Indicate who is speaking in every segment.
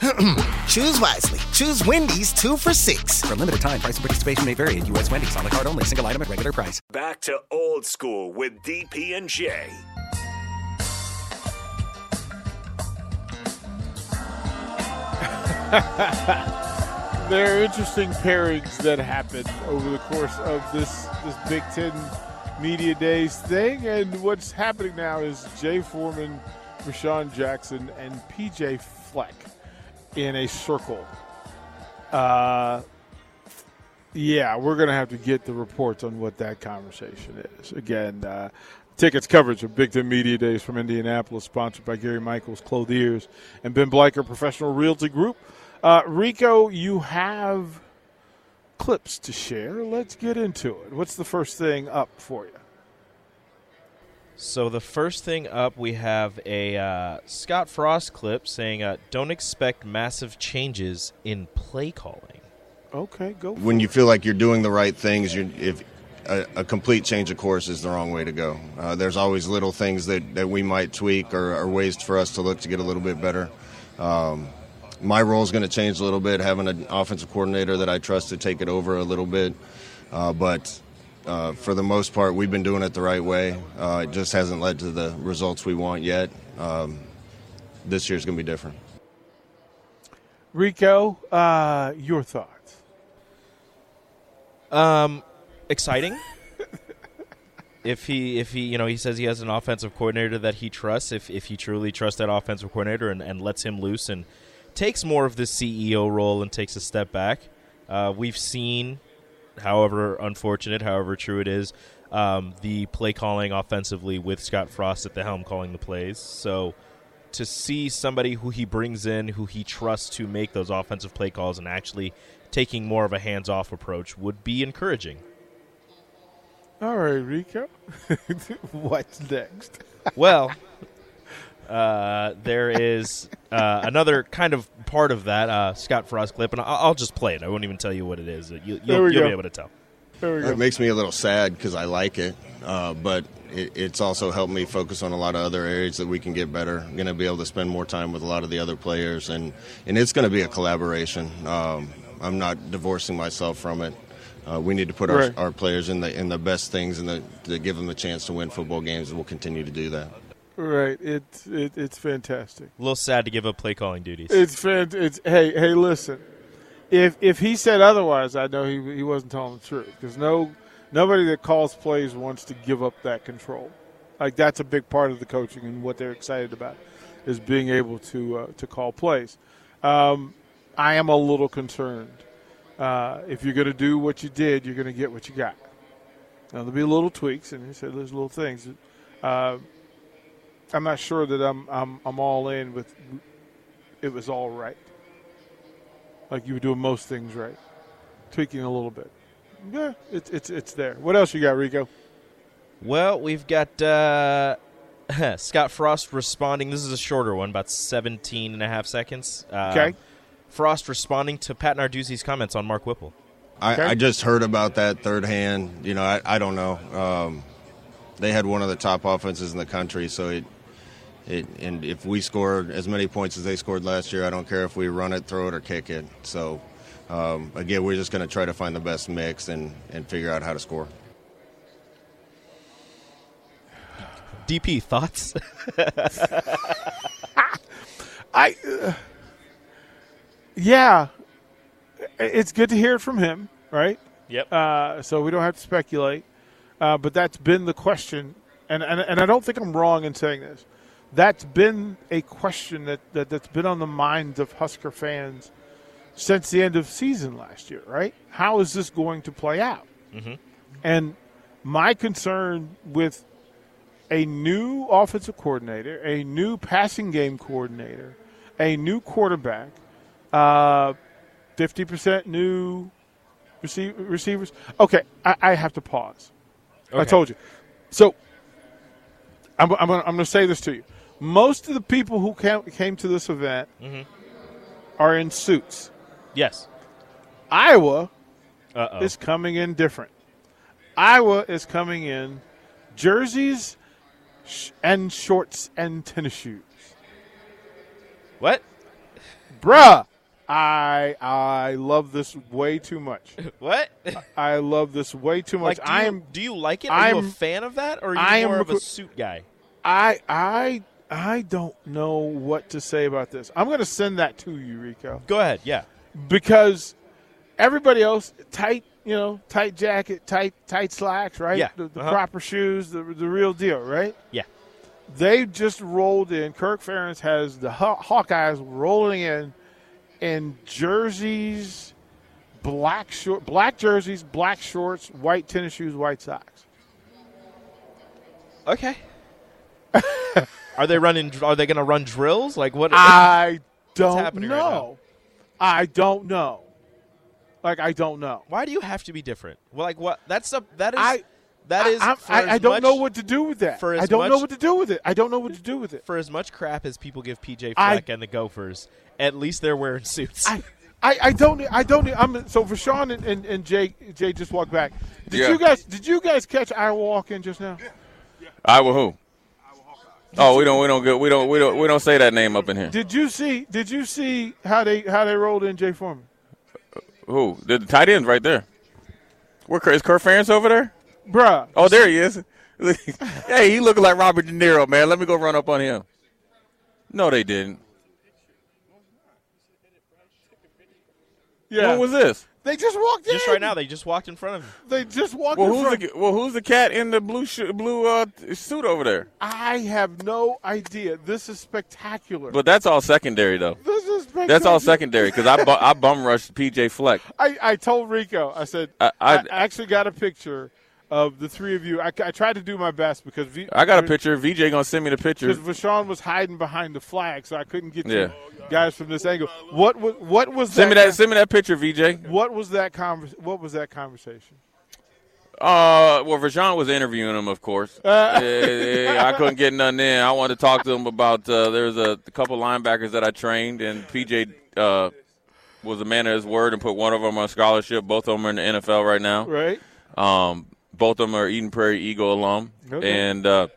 Speaker 1: Choose wisely. Choose Wendy's two for six.
Speaker 2: For a limited time, price and participation may vary at U.S. Wendy's on the card only, single item at regular price.
Speaker 3: Back to old school with DP and J.
Speaker 4: there are interesting pairings that happened over the course of this this Big Ten Media Days thing, and what's happening now is Jay Foreman, Rashawn Jackson, and PJ Fleck in a circle. Uh, yeah, we're going to have to get the reports on what that conversation is. Again, uh, tickets coverage of Big Ten Media Days from Indianapolis, sponsored by Gary Michaels Clothiers and Ben Bleicher Professional Realty Group. Uh, Rico, you have clips to share. Let's get into it. What's the first thing up for you?
Speaker 5: So the first thing up, we have a uh, Scott Frost clip saying, uh, "Don't expect massive changes in play calling."
Speaker 4: Okay, go.
Speaker 6: When you feel like you're doing the right things, you if a, a, complete change of course is the wrong way to go. Uh, there's always little things that, that we might tweak or, or, ways for us to look to get a little bit better. Um, my role is going to change a little bit, having an offensive coordinator that I trust to take it over a little bit. Uh, but uh, for the most part, we've been doing it the right way. Uh, it just hasn't led to the results we want yet. Um, this year's going to be different.
Speaker 4: Rico, uh, your thoughts?
Speaker 5: Um, exciting. if he if he you know he says he has an offensive coordinator that he trusts, if if he truly trusts that offensive coordinator and, and lets him loose and takes more of the CEO role and takes a step back, uh, we've seen however unfortunate, however true it is, um, the play calling offensively with Scott Frost at the helm calling the plays. So to see somebody who he brings in, who he trusts to make those offensive play calls and actually taking more of a hands off approach would be encouraging.
Speaker 4: All right, Rico. What's next?
Speaker 5: well, uh, there is uh, another kind of part of that uh, Scott Frost clip, and I'll, I'll, just play it. I won't even tell you what it is. You, will be able to tell.
Speaker 6: It makes me a little sad because I like it, uh, but it, it's also helped me focus on a lot of other areas that we can get better. I'm going to be able to spend more time with a lot of the other players, and, and it's going to be a collaboration. Um, I'm not divorcing myself from it. Uh, we need to put right. our, our players in the in the best things and to give them a chance to win football games, and we'll continue to do that.
Speaker 4: Right. It's it, it's fantastic.
Speaker 5: A little sad to give up play calling duties.
Speaker 4: It's fan- It's hey hey listen, if if he said otherwise, I know he he wasn't telling the truth because no nobody that calls plays wants to give up that control. Like that's a big part of the coaching and what they're excited about is being able to uh, to call plays. Um, I am a little concerned. Uh, if you're going to do what you did, you're going to get what you got. Now there'll be little tweaks, and he said there's little things. Uh, I'm not sure that I'm I'm I'm all in with it was all right. Like you were doing most things right, tweaking a little bit. Yeah, it's it's it's there. What else you got, Rico?
Speaker 5: Well, we've got uh, Scott Frost responding. This is a shorter one, about 17 and a half seconds.
Speaker 4: Uh, okay.
Speaker 5: Frost responding to Pat Narduzzi's comments on Mark Whipple.
Speaker 6: I, okay. I, just heard about that third hand. You know, I, I don't know. Um, they had one of the top offenses in the country, so it, it, and if we score as many points as they scored last year, I don't care if we run it, throw it, or kick it. So, um, again, we're just going to try to find the best mix and, and figure out how to score.
Speaker 5: DP thoughts?
Speaker 4: I, uh, yeah, it's good to hear it from him, right?
Speaker 5: Yep.
Speaker 4: Uh, so we don't have to speculate, uh, but that's been the question, and, and and I don't think I'm wrong in saying this that's been a question that, that, that's been on the minds of Husker fans since the end of season last year, right? How is this going to play out?
Speaker 5: Mm-hmm.
Speaker 4: And my concern with a new offensive coordinator, a new passing game coordinator, a new quarterback, uh, 50% new receivers. Okay, I, I have to pause. I told you. So I'm, I'm, gonna, I'm going to say this to you. Most of the people who came, came to this event
Speaker 5: Mm-hmm.
Speaker 4: are in suits.
Speaker 5: Yes.
Speaker 4: Iowa
Speaker 5: Uh oh.
Speaker 4: is coming in different. Iowa is coming in jerseys sh- and shorts and tennis shoes.
Speaker 5: What?
Speaker 4: Bruh, I I love this way too much.
Speaker 5: What?
Speaker 4: I love this way too much.
Speaker 5: like, do
Speaker 4: I
Speaker 5: you,
Speaker 4: am
Speaker 5: Do you like it? Are you a
Speaker 4: I'm-
Speaker 5: fan of that, or are you
Speaker 4: I am
Speaker 5: more of a suit guy?
Speaker 4: I I I don't know what to say about this. I'm going to send that to you, Rico,
Speaker 5: Go ahead. Yeah.
Speaker 4: because everybody else tight, you know, tight jacket, tight tight slacks, right?
Speaker 5: Yeah.
Speaker 4: The, the
Speaker 5: Uh-huh.
Speaker 4: proper shoes, the the real deal, right?
Speaker 5: Yeah.
Speaker 4: They just rolled in. Kirk Ferentz has the Haw- Hawkeyes rolling in in jerseys, black short, black jerseys, black shorts, white tennis shoes, white socks.
Speaker 5: Okay. are they running? Are they going to run drills? Like what?
Speaker 4: I don't
Speaker 5: happening right
Speaker 4: know. I don't know. Like I don't know.
Speaker 5: Why do you have to be different? Well, like what? That's a that is
Speaker 4: I
Speaker 5: that is.
Speaker 4: I, I, I don't
Speaker 5: much-
Speaker 4: know what to do with that.
Speaker 5: for as
Speaker 4: I don't know what to do with it. I don't know what to do with it.
Speaker 5: for as much crap as people give PJ
Speaker 4: I-
Speaker 5: Fleck and the Gophers. At least they're wearing suits.
Speaker 4: I, I, I don't. I don't. I'm so for Sean and, and, and Jay. Jay just walked back. Did
Speaker 7: Yeah.
Speaker 4: you guys? Did you guys catch Iowa walk in just now?
Speaker 7: Iowa who? Oh, we don't, we don't, get, we don't, we don't, we don't say that name up in here.
Speaker 4: Did you see? Did you see how they how they rolled in Jay Foreman?
Speaker 7: Who? The, the tight end's right there. Where is Kirk Ferentz over there?
Speaker 4: Bruh.
Speaker 7: Oh, there he is. hey, he looking like Robert De Niro, man. Let me go run up on him. No, they didn't.
Speaker 4: Yeah.
Speaker 7: When was this?
Speaker 4: they just walked in.
Speaker 5: just right now, they just walked in front of him.
Speaker 4: They just walked
Speaker 7: Well,
Speaker 4: in.
Speaker 7: who's
Speaker 4: front.
Speaker 7: the well, who's the cat in the blue sh- blue uh, suit over there?
Speaker 4: I have no idea. This is spectacular.
Speaker 7: But that's all secondary though.
Speaker 4: this is spectacular.
Speaker 7: That's all secondary because I bu- I bum rushed PJ Fleck.
Speaker 4: I, I told Rico, I said,
Speaker 7: I-
Speaker 4: I,
Speaker 7: I-
Speaker 4: actually got a picture of the three of you. I, I tried to do my best because v,
Speaker 7: I got a picture. VJ gonna send me the picture.
Speaker 4: Because Vashawn was hiding behind the flag, so I couldn't get
Speaker 7: Yeah.
Speaker 4: you guys from this angle. What was what was
Speaker 7: Send me
Speaker 4: that?
Speaker 7: that. Send me that picture, VJ.
Speaker 4: What was that convers- What was that conversation?
Speaker 7: Uh, well, Rajon was interviewing him, of course. Uh, I couldn't get nothing in. I wanted to talk to him about. Uh, there's a, a couple linebackers that I trained, and PJ uh, was a man of his word and put one of them on scholarship. Both of them are in the NFL right now.
Speaker 4: Right?
Speaker 7: Um, both of them are Eden Prairie Eagle alum,
Speaker 4: Okay.
Speaker 7: and uh,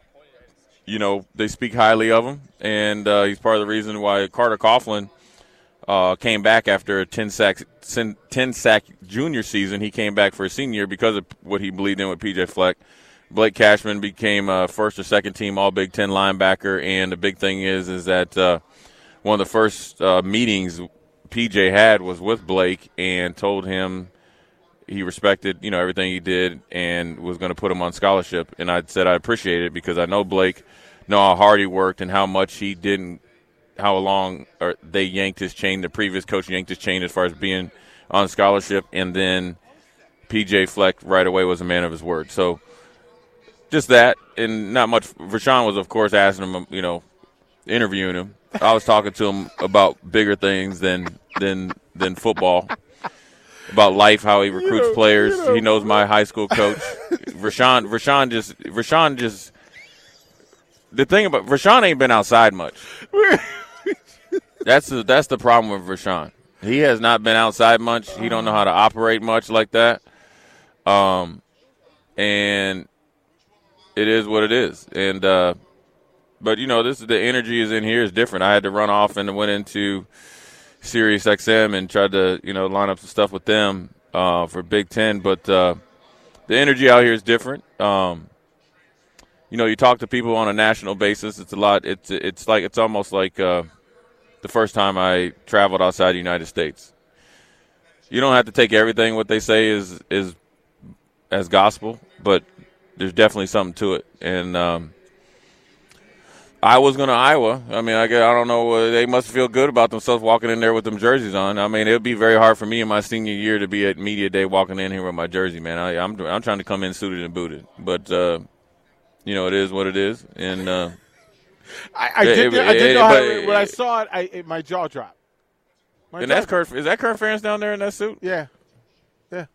Speaker 7: you know they speak highly of him. And uh, he's part of the reason why Carter Coughlin uh, came back after a 10 sack 10 sack junior season. He came back for a senior year because of what he believed in with PJ Fleck. Blake Cashman became a first or second team All Big Ten linebacker, and the big thing is is that uh, one of the first uh, meetings PJ had was with Blake and told him he respected you know everything he did and was going to put him on scholarship. And I said I appreciate it because I know Blake, know how hard he worked and how much he didn't how long or they yanked his chain. The previous coach yanked his chain as far as being on scholarship, and then PJ Fleck right away was a man of his word. So just that, and not much. Rashawn was, of course, asking him, you know, interviewing him. I was talking to him about bigger things than than than football. About life, how he recruits
Speaker 4: know-
Speaker 7: players.
Speaker 4: you know-
Speaker 7: he knows my high school coach. Rashawn, Rashawn just, Rashawn just. The thing about Rashawn ain't been outside much. That's the that's the problem with Rashawn. He has not been outside much. He don't know how to operate much like that. Um, and it is what it is. And uh, but you know, this is the energy is in here is different. I had to run off and went into Sirius XM and tried to you know line up some stuff with them uh, for Big Ten. But uh, the energy out here is different. Um, you know, you talk to people on a national basis. It's a lot. It's it's like it's almost like. Uh, the first time I traveled outside the United States. You don't have to take everything what they say is is as gospel, but there's definitely something to it. And um, I was going to Iowa. I mean, I, I don't know. Uh, they must feel good about themselves walking in there with them jerseys on. I mean, it would be very hard for me in my senior year to be at media day walking in here with my jersey, man. I, I'm I'm trying to come in suited and booted, but uh, you know, it is what it is, and. Uh,
Speaker 4: I, I did.
Speaker 7: it-
Speaker 4: I did
Speaker 7: it-
Speaker 4: know how to, when I saw it, I it, my jaw dropped. My
Speaker 7: and
Speaker 4: jaw
Speaker 7: that's
Speaker 4: dropped.
Speaker 7: Kirk. Is that Kirk Ferentz down there in that suit?
Speaker 4: Yeah, yeah.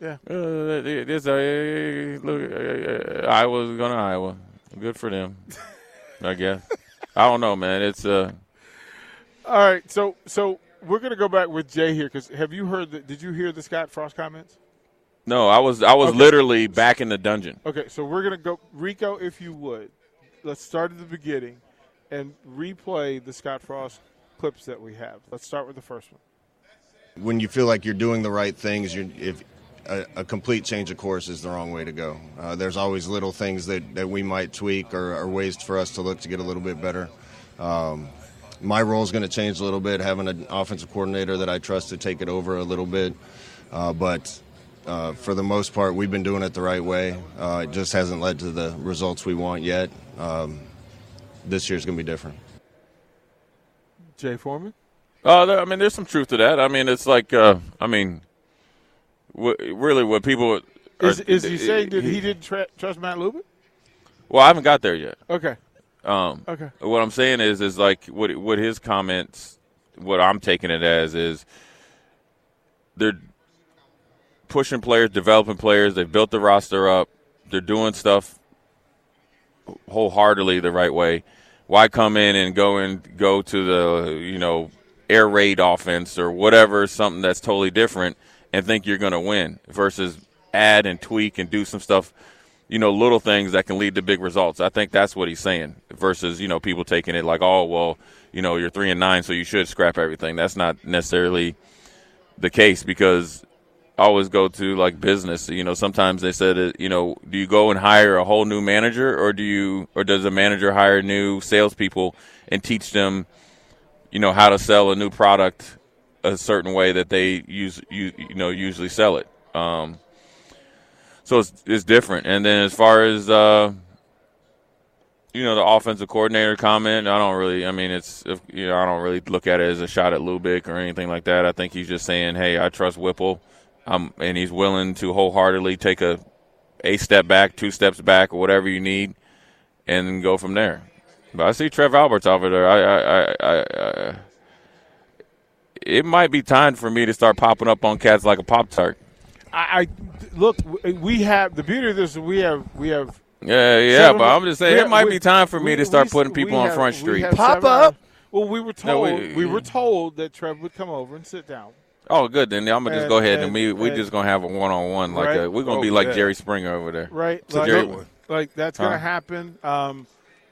Speaker 4: Yeah.
Speaker 7: Uh, this, uh, look, uh, Iowa's going to Iowa. Good for them, I guess. I don't know, man. It's uh.
Speaker 4: All right, so so we're gonna go back with Jay here because have you heard? The, did you hear the Scott Frost comments?
Speaker 7: No, I was I was
Speaker 4: Okay.
Speaker 7: literally back in the dungeon.
Speaker 4: Okay, so we're gonna go Rico, if you would. Let's start at the beginning and replay the Scott Frost clips that we have. Let's start with the first one.
Speaker 6: when you feel like you're doing the right things, you're, if a, a complete change of course is the wrong way to go. Uh, there's always little things that, that we might tweak or, or ways for us to look to get a little bit better. Um, my role is going to change a little bit, having an offensive coordinator that I trust to take it over a little bit. Uh, but uh, for the most part, we've been doing it the right way. Uh, it just hasn't led to the results we want yet. Um, this year's going to be different.
Speaker 4: Jay Foreman.
Speaker 7: Oh, there, I mean, there's some truth to that. I mean, it's like, uh, I mean, wh- really, what people are,
Speaker 4: Is, is he saying that he didn't tra- trust Matt Lubick?
Speaker 7: Well, I haven't got there yet.
Speaker 4: Okay.
Speaker 7: Um,
Speaker 4: Okay.
Speaker 7: What I'm saying is, is like what what his comments, what I'm taking it as is, they're pushing players, developing players. They've built the roster up. They're doing stuff wholeheartedly the right way. Why come in and go and go to the you know air raid offense or whatever, something that's totally different, and think you're going to win versus add and tweak and do some stuff you know, little things that can lead to big results. I think that's what he's saying versus, you know, people taking it like, oh, well, you know, you're three and nine, so you should scrap everything. That's not necessarily the case because I always go to like business. You know, sometimes they said, uh, you know, do you go and hire a whole new manager or do you, or does a manager hire new salespeople and teach them, you know, how to sell a new product a certain way that they use, you, you know, usually sell it. Um, so it's it's different. And then as far as uh, you know, the offensive coordinator comment, I don't really. I mean, it's if, you know, I don't really look at it as a shot at Lubick or anything like that. I think he's just saying, hey, I trust Whipple, um, and he's willing to wholeheartedly take a a step back, two steps back, or whatever you need, and go from there. But I see Trev Alberts over there. I, I, I, I, I it might be time for me to start popping up on cats like a pop tart.
Speaker 4: I, I look. We have the beauty of this. We have we have.
Speaker 7: Yeah, yeah,
Speaker 4: seven-
Speaker 7: but I'm just saying
Speaker 4: we
Speaker 7: it might
Speaker 4: we-
Speaker 7: be time for me
Speaker 4: we-
Speaker 7: to start
Speaker 4: we-
Speaker 7: putting people on
Speaker 4: have-
Speaker 7: Front Street.
Speaker 8: Pop
Speaker 4: seven-
Speaker 8: up.
Speaker 4: Well, we were
Speaker 7: No,
Speaker 4: told
Speaker 7: we-
Speaker 4: we were told that Trev would come over and sit down.
Speaker 7: Oh, good. Then I'm gonna just
Speaker 4: And-
Speaker 7: go ahead and,
Speaker 4: and-
Speaker 7: we we
Speaker 4: and-
Speaker 7: just gonna have a one on one. Like
Speaker 4: Right.
Speaker 7: uh we're gonna
Speaker 8: Oh,
Speaker 7: be like
Speaker 8: yeah.
Speaker 7: Jerry Springer over there.
Speaker 4: Right.
Speaker 7: It's
Speaker 4: like,
Speaker 7: great one.
Speaker 4: like that's going to
Speaker 7: Huh?
Speaker 4: happen. Um,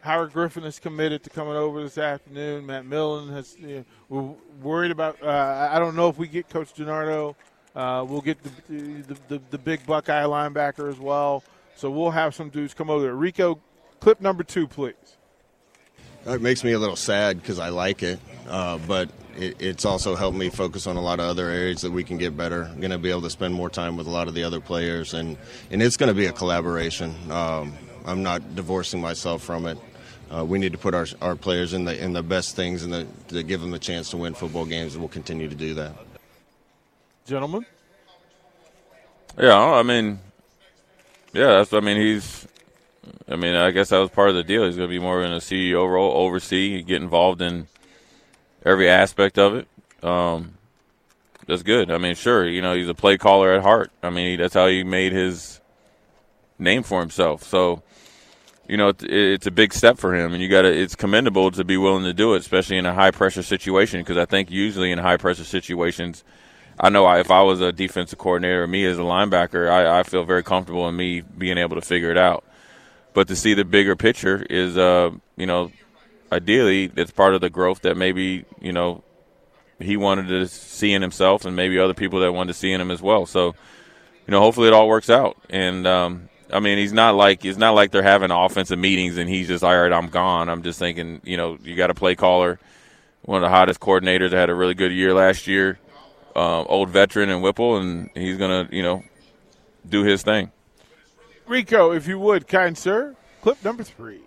Speaker 4: Howard Griffith is committed to coming over this afternoon. Matt Millen has. You know, we're worried about. Uh, I don't know if we get Coach DiNardo. Uh, we'll get the, the the the big Buckeye linebacker as well. So we'll have some dudes come over there. Rico, clip number two, please.
Speaker 6: It makes me a little sad because I like it, uh, but it, it's also helped me focus on a lot of other areas that we can get better. I'm going to be able to spend more time with a lot of the other players, and, and it's going to be a collaboration. Um, I'm not divorcing myself from it. Uh, we need to put our, our players in the in the best things and the, to give them a chance to win football games, and we'll continue to do that.
Speaker 4: Gentlemen,
Speaker 7: Yeah, I mean, yeah, that's. I mean, he's. I mean, I guess that was part of the deal. He's going to be more in a CEO role, oversee, get involved in every aspect of it. Um, that's good. I mean, sure, you know, he's a play caller at heart. I mean, that's how he made his name for himself. So, you know, it, it's a big step for him, and you got to. It's commendable to be willing to do it, especially in a high pressure situation. Because I think usually in high pressure situations, I know I, if I was a defensive coordinator or me as a linebacker, I, I feel very comfortable in me being able to figure it out. But to see the bigger picture is, uh, you know, ideally it's part of the growth that maybe you know he wanted to see in himself, and maybe other people that wanted to see in him as well. So, you know, hopefully it all works out. And um, I mean, he's not like it's not like they're having offensive meetings and he's just all right. I'm gone. I'm just thinking, you know, you got a play caller, one of the hottest coordinators that had a really good year last year, uh, old veteran and Whipple, and he's gonna, you know, do his thing.
Speaker 4: Rico, if you would, kind sir, clip number three.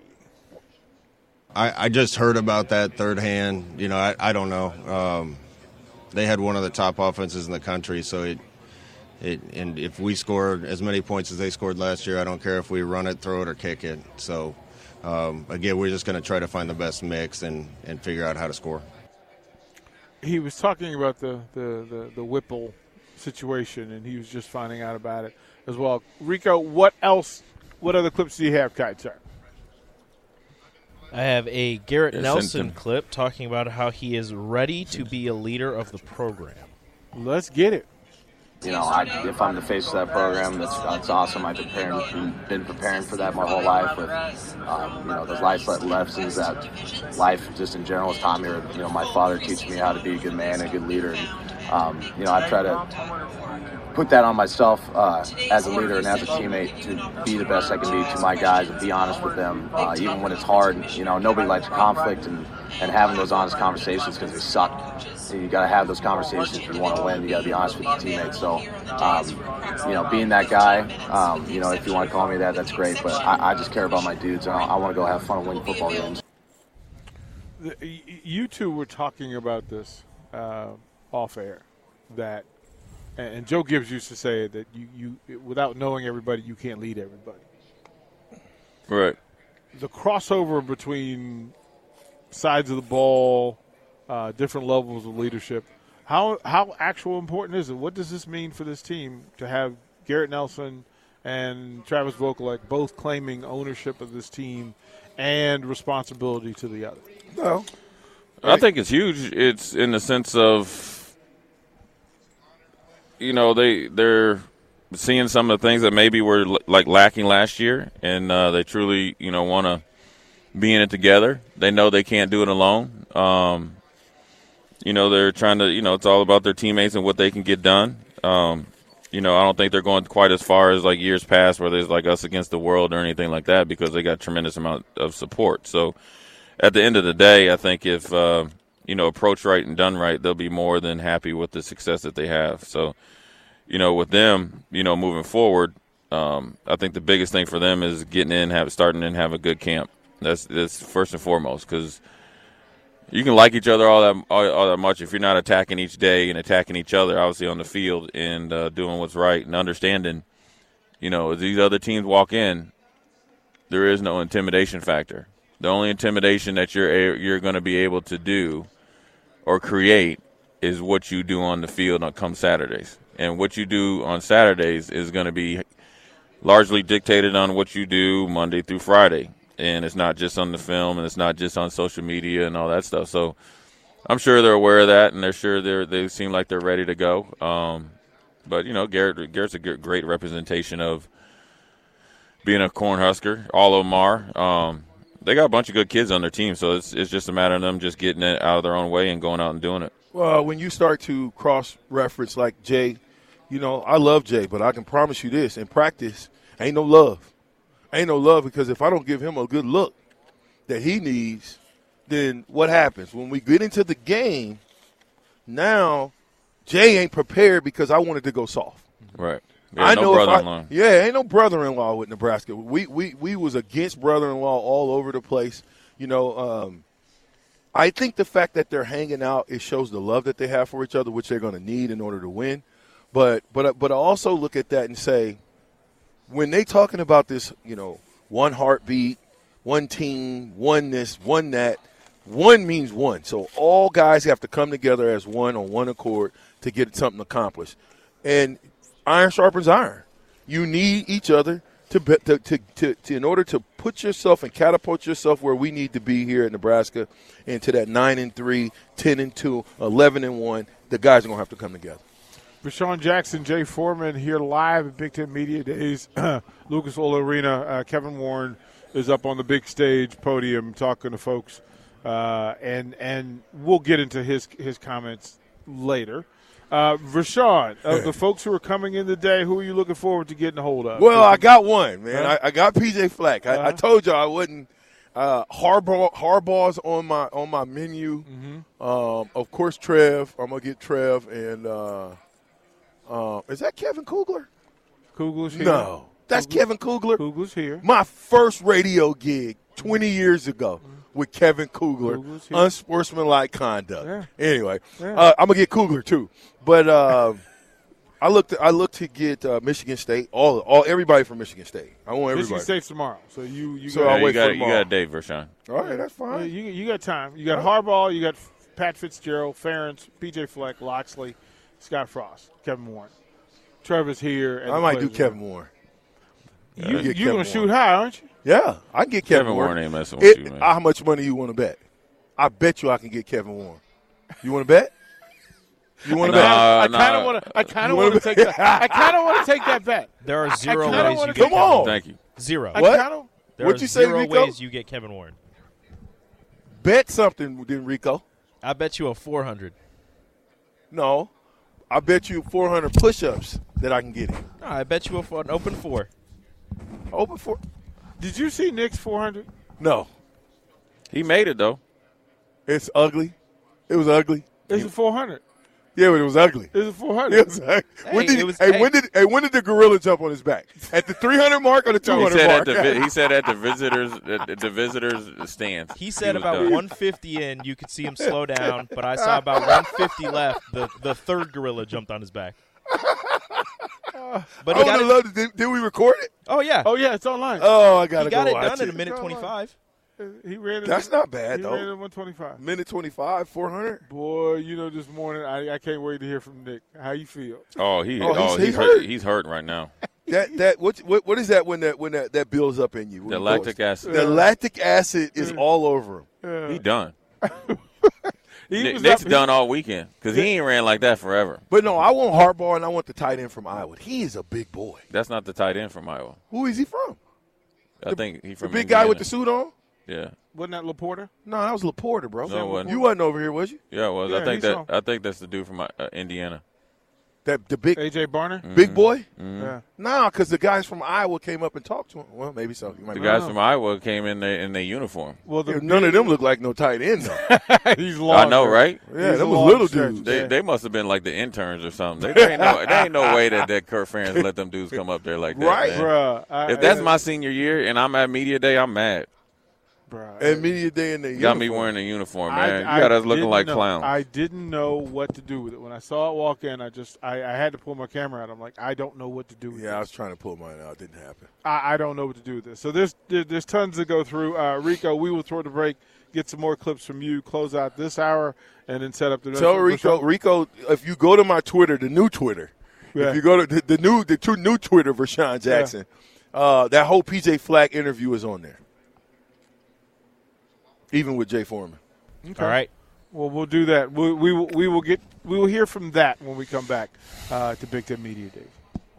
Speaker 6: I, I just heard about that third hand. You know, I, I don't know. Um, they had one of the top offenses in the country, so it, it and if we scored as many points as they scored last year, I don't care if we run it, throw it, or kick it. So um, again, we're just going to try to find the best mix and, and figure out how to score.
Speaker 4: He was talking about the the the, the Whipple situation, and he was just finding out about it as well. Rico, what else? What other clips do you have, Kite Sir?
Speaker 5: I have a Garrett
Speaker 7: Yeah,
Speaker 5: Nelson
Speaker 7: send him.
Speaker 5: clip talking about how he is ready to be a leader of the program.
Speaker 4: Let's get it.
Speaker 8: You know, I, if I'm the face of that program, that's that's awesome. I've been preparing, been preparing for that my whole life. With um, you know those life le- lessons that life just in general has taught me. Or, you know, my father teaching me how to be a good man, a good leader. And, um, you know, I try to put that on myself uh, as a leader and as a teammate to be the best I can be to my guys and be honest with them, uh, even when it's hard. You know, nobody likes conflict and, and having those honest conversations because they suck. And you got to have those conversations if you want to win. You got to be honest with your teammates. So, um, you know, being that guy, um, you know, if you want to call me that, that's great. But I, I just care about my dudes and I, I want to go have fun and win football games.
Speaker 4: You two were talking about this uh, off air that, and and Joe Gibbs used to say that you, you without knowing everybody, you can't lead everybody.
Speaker 7: Right.
Speaker 4: The crossover between sides of the ball, uh, different levels of leadership. How how actual important is it? What does this mean for this team to have Garrett Nelson and Travis Vokolek both claiming ownership of this team and responsibility to the other?
Speaker 9: No.
Speaker 7: I think it's huge. It's in the sense of, you know, they they're seeing some of the things that maybe were like lacking last year, and uh, they truly, you know, want to be in it together. They know they can't do it alone. Um, you know, they're trying to, you know, it's all about their teammates and what they can get done. Um, you know, I don't think they're going quite as far as like years past where there's like us against the world or anything like that because they got tremendous amount of support. So at the end of the day, I think if uh, you know approach right and done right, they'll be more than happy with the success that they have. So, you know, with them, you know, moving forward, um, I think the biggest thing for them is getting in, have starting and have a good camp. That's that's first and foremost because you can like each other all that all, all that much if you're not attacking each day and attacking each other, obviously on the field and uh, doing what's right and understanding. You know, as these other teams walk in, there is no intimidation factor. The only intimidation that you're you're going to be able to do or create is what you do on the field on come Saturdays. And what you do on Saturdays is going to be largely dictated on what you do Monday through Friday. And it's not just on the film and it's not just on social media and all that stuff. So I'm sure they're aware of that and they're sure they're they seem like they're ready to go. Um, but you know, Garrett Garrett's a great representation of being a Cornhusker. All of them are. Um, they got a bunch of good kids on their team, so it's it's just a matter of them just getting it out of their own way and going out and doing it.
Speaker 9: Well, when you start to cross reference like Jay, you know, I love Jay, but I can promise you this in practice, ain't no love. Ain't no love because if I don't give him a good look that he needs, then what happens? When we get into the game, now Jay ain't prepared because I wanted to go soft.
Speaker 7: Right.
Speaker 9: I
Speaker 7: no
Speaker 9: know I, yeah, ain't no brother-in-law with Nebraska. We we we was against brother-in-law all over the place. You know, um, I think the fact that they're hanging out it shows the love that they have for each other, which they're going to need in order to win. But but but I also look at that and say, when they talking about this, you know, one heartbeat, one team, one this, one that, one means one. So all guys have to come together as one on one accord to get something accomplished. And iron sharpens iron. You need each other to, to, to, to, in order to put yourself and catapult yourself where we need to be here at Nebraska into that 9 and 3, 10 and 2, 11 and 1. The guys are going to have to come together.
Speaker 4: Rashawn Jackson, Jay Foreman here live at Big Ten Media Days, Lucas Oil Arena. Uh, Kevin Warren is up on the big stage podium talking to folks, uh, and and we'll get into his his comments later. Uh, Rashawn, of the folks who are coming in today, who are you looking forward to getting a hold of?
Speaker 9: Well, I got one, man.
Speaker 4: Huh?
Speaker 9: I, I got PJ Fleck. I, I
Speaker 4: Uh-huh.
Speaker 9: told you I wouldn't. Uh, Harbaugh, Harbaugh's on my on my menu.
Speaker 4: Mm-hmm.
Speaker 9: Um, of course, Trev. I'm gonna get Trev, and uh, uh, is that Kevin Kugler?
Speaker 4: Kugler's here.
Speaker 9: No, that's
Speaker 4: Kugler-
Speaker 9: Kevin Kugler.
Speaker 4: Kugler's here.
Speaker 9: My first radio gig 20 years ago with Kevin Kugler,
Speaker 4: Kugler's here.
Speaker 9: unsportsmanlike conduct.
Speaker 4: Yeah.
Speaker 9: Anyway,
Speaker 4: Yeah.
Speaker 9: uh, I'm gonna get Kugler too, but uh, I looked. I looked to get uh, Michigan State. All, all, everybody from Michigan State. I want everybody.
Speaker 4: Michigan
Speaker 9: everybody.
Speaker 4: State's tomorrow, so you you
Speaker 9: So
Speaker 4: got,
Speaker 9: I'll
Speaker 7: Yeah,
Speaker 9: wait
Speaker 7: you got you
Speaker 9: tomorrow.
Speaker 7: got Dave Vershawn.
Speaker 9: All right, that's
Speaker 4: Yeah,
Speaker 9: fine.
Speaker 4: you, you got time. You got Harbaugh, you got Pat Fitzgerald, Ferentz, PJ Fleck, Locksley, Scott Frost, Kevin Warren. Trevor's here. And
Speaker 9: I might do Kevin
Speaker 4: are-
Speaker 9: Warren.
Speaker 4: You
Speaker 9: get
Speaker 4: you
Speaker 9: Kevin
Speaker 4: gonna
Speaker 9: Warren.
Speaker 4: shoot high, aren't you?
Speaker 9: Yeah, I can get Kevin,
Speaker 7: Kevin
Speaker 9: Warren.
Speaker 7: Warren ain't messing with
Speaker 9: It-
Speaker 7: you, man.
Speaker 9: How much money you want to bet? I bet you I can get Kevin Warren. You want to bet? You want to
Speaker 7: Nah,
Speaker 9: bet?
Speaker 4: I kind of want to. I kind of want
Speaker 9: wanna
Speaker 4: take that. I kind of want to take that bet.
Speaker 5: There are zero
Speaker 4: kinda
Speaker 5: ways
Speaker 4: wanna
Speaker 5: you get
Speaker 9: Come
Speaker 5: Kevin
Speaker 9: on.
Speaker 7: Thank you.
Speaker 5: Zero.
Speaker 4: I
Speaker 9: What?
Speaker 4: kind of.
Speaker 5: There
Speaker 9: What'd
Speaker 5: are
Speaker 9: you say,
Speaker 5: zero
Speaker 9: Rico?
Speaker 5: ways you get Kevin Warren.
Speaker 9: Bet something, then Rico.
Speaker 5: I bet you a 400.
Speaker 9: No, I bet you 400 push-ups that I can get him.
Speaker 5: No, I bet you an open four.
Speaker 9: Open four.
Speaker 4: Did you see Nick's 400?
Speaker 9: No,
Speaker 7: He made it though.
Speaker 9: it's ugly. It was ugly.
Speaker 4: It's a 400.
Speaker 9: Yeah, but it was ugly.
Speaker 4: It's a 400.
Speaker 9: It was ugly. when did
Speaker 5: it was-
Speaker 9: hey,
Speaker 5: hey.
Speaker 9: when did hey when did the gorilla jump on his back? At the 300 mark or the
Speaker 7: He
Speaker 9: 200
Speaker 7: said at
Speaker 9: mark?
Speaker 7: the vi- he said at the visitors at the visitors stands.
Speaker 5: He said
Speaker 7: was
Speaker 5: about
Speaker 7: done.
Speaker 5: 150 in, you could see him slow down, but I saw about 150 left. The the third gorilla jumped on his back. But
Speaker 9: I
Speaker 5: he
Speaker 9: would
Speaker 5: got
Speaker 9: have
Speaker 5: it.
Speaker 9: loved it. Did, did we record it?
Speaker 5: Oh yeah,
Speaker 4: Oh yeah, it's online.
Speaker 9: Oh, I gotta
Speaker 5: he got
Speaker 9: go
Speaker 5: it
Speaker 9: watch
Speaker 5: done in a minute 25.
Speaker 4: He ran. It,
Speaker 9: That's not bad
Speaker 4: he
Speaker 9: though.
Speaker 4: ran it 125.
Speaker 9: Minute 25, 400.
Speaker 4: Boy, you know, this morning I, I can't wait to hear from Nick. How you feel?
Speaker 7: Oh, he
Speaker 9: Oh,
Speaker 7: oh,
Speaker 9: he's-
Speaker 7: he's,
Speaker 9: he's
Speaker 7: hurt.
Speaker 9: hurt.
Speaker 7: He's hurting right now.
Speaker 9: That that what what what is that when that when that that builds up in you?
Speaker 7: The lactic
Speaker 9: go-
Speaker 7: acid.
Speaker 9: The lactic acid is all over him.
Speaker 4: Yeah.
Speaker 7: He done.
Speaker 4: He
Speaker 7: Nick,
Speaker 4: was
Speaker 7: Nick's
Speaker 4: up-
Speaker 7: done all weekend because he ain't ran like that forever.
Speaker 9: But no, I want Harbaugh and I want the tight end from Iowa. He is a big boy.
Speaker 7: That's not the tight end from Iowa.
Speaker 9: Who is he from?
Speaker 7: I think he from
Speaker 9: The
Speaker 7: from
Speaker 9: big guy with the suit on?
Speaker 7: Yeah,
Speaker 4: Wasn't that Laporta?
Speaker 9: No, that was Laporta, bro.
Speaker 7: No, it wasn't.
Speaker 9: You wasn't over here, was you?
Speaker 7: yeah. It was.
Speaker 4: Yeah,
Speaker 7: I think that
Speaker 4: on.
Speaker 7: I think that's the dude from uh, Indiana.
Speaker 9: That the big
Speaker 4: AJ Barner.
Speaker 9: big boy?
Speaker 4: Yeah.
Speaker 9: Nah, because the guys from Iowa came up and talked to him. Well, maybe so. You might
Speaker 7: The guys
Speaker 9: right.
Speaker 7: from Iowa came in their in their uniform.
Speaker 4: Well, the
Speaker 9: Yeah, none of them look like no tight end though.
Speaker 4: he's long.
Speaker 7: I know, right?
Speaker 9: Yeah,
Speaker 4: He's
Speaker 9: them was little
Speaker 4: stretch.
Speaker 9: dudes.
Speaker 7: They
Speaker 4: Yeah.
Speaker 7: they must have been like the interns or something. They, they ain't no they ain't no way that that Kirk Ferentz let them dudes come up there like that.
Speaker 9: Right.
Speaker 7: man.
Speaker 4: Bruh, I,
Speaker 7: If that's
Speaker 4: I-
Speaker 7: my senior year and I'm at media day, I'm mad.
Speaker 4: Bruh,
Speaker 9: And media day in the You
Speaker 7: Got me wearing a uniform, man.
Speaker 4: I
Speaker 7: you got us looking
Speaker 4: didn't
Speaker 7: like
Speaker 4: know-
Speaker 7: clowns.
Speaker 4: I didn't know what to do with it when I saw it walk in. I just I, I had to pull my camera out. I'm like, I don't know what to do with
Speaker 9: Yeah, I was trying to pull mine out. Didn't happen.
Speaker 4: I, I don't know what to do with this. So there's there, there's tons to go through. Uh, Rico, we will throw the break, get some more clips from you, close out this hour, and then set up the.
Speaker 9: Tell Rico, Rico, if you go to my Twitter, the new Twitter,
Speaker 4: Yeah.
Speaker 9: if you go to the, the new, the two new Twitter for Sean Jackson, uh, that whole PJ Fleck interview is on there, even with Jay Foreman.
Speaker 5: All right.
Speaker 4: Well, we'll do that. We, we will we will get we will hear from that when we come back uh, to Big Ten Media Days.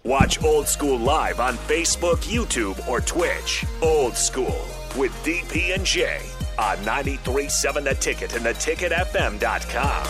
Speaker 3: Watch Old School live on Facebook, YouTube, or Twitch. Old School with DP and J on 93.7 The Ticket and theticketfm.com.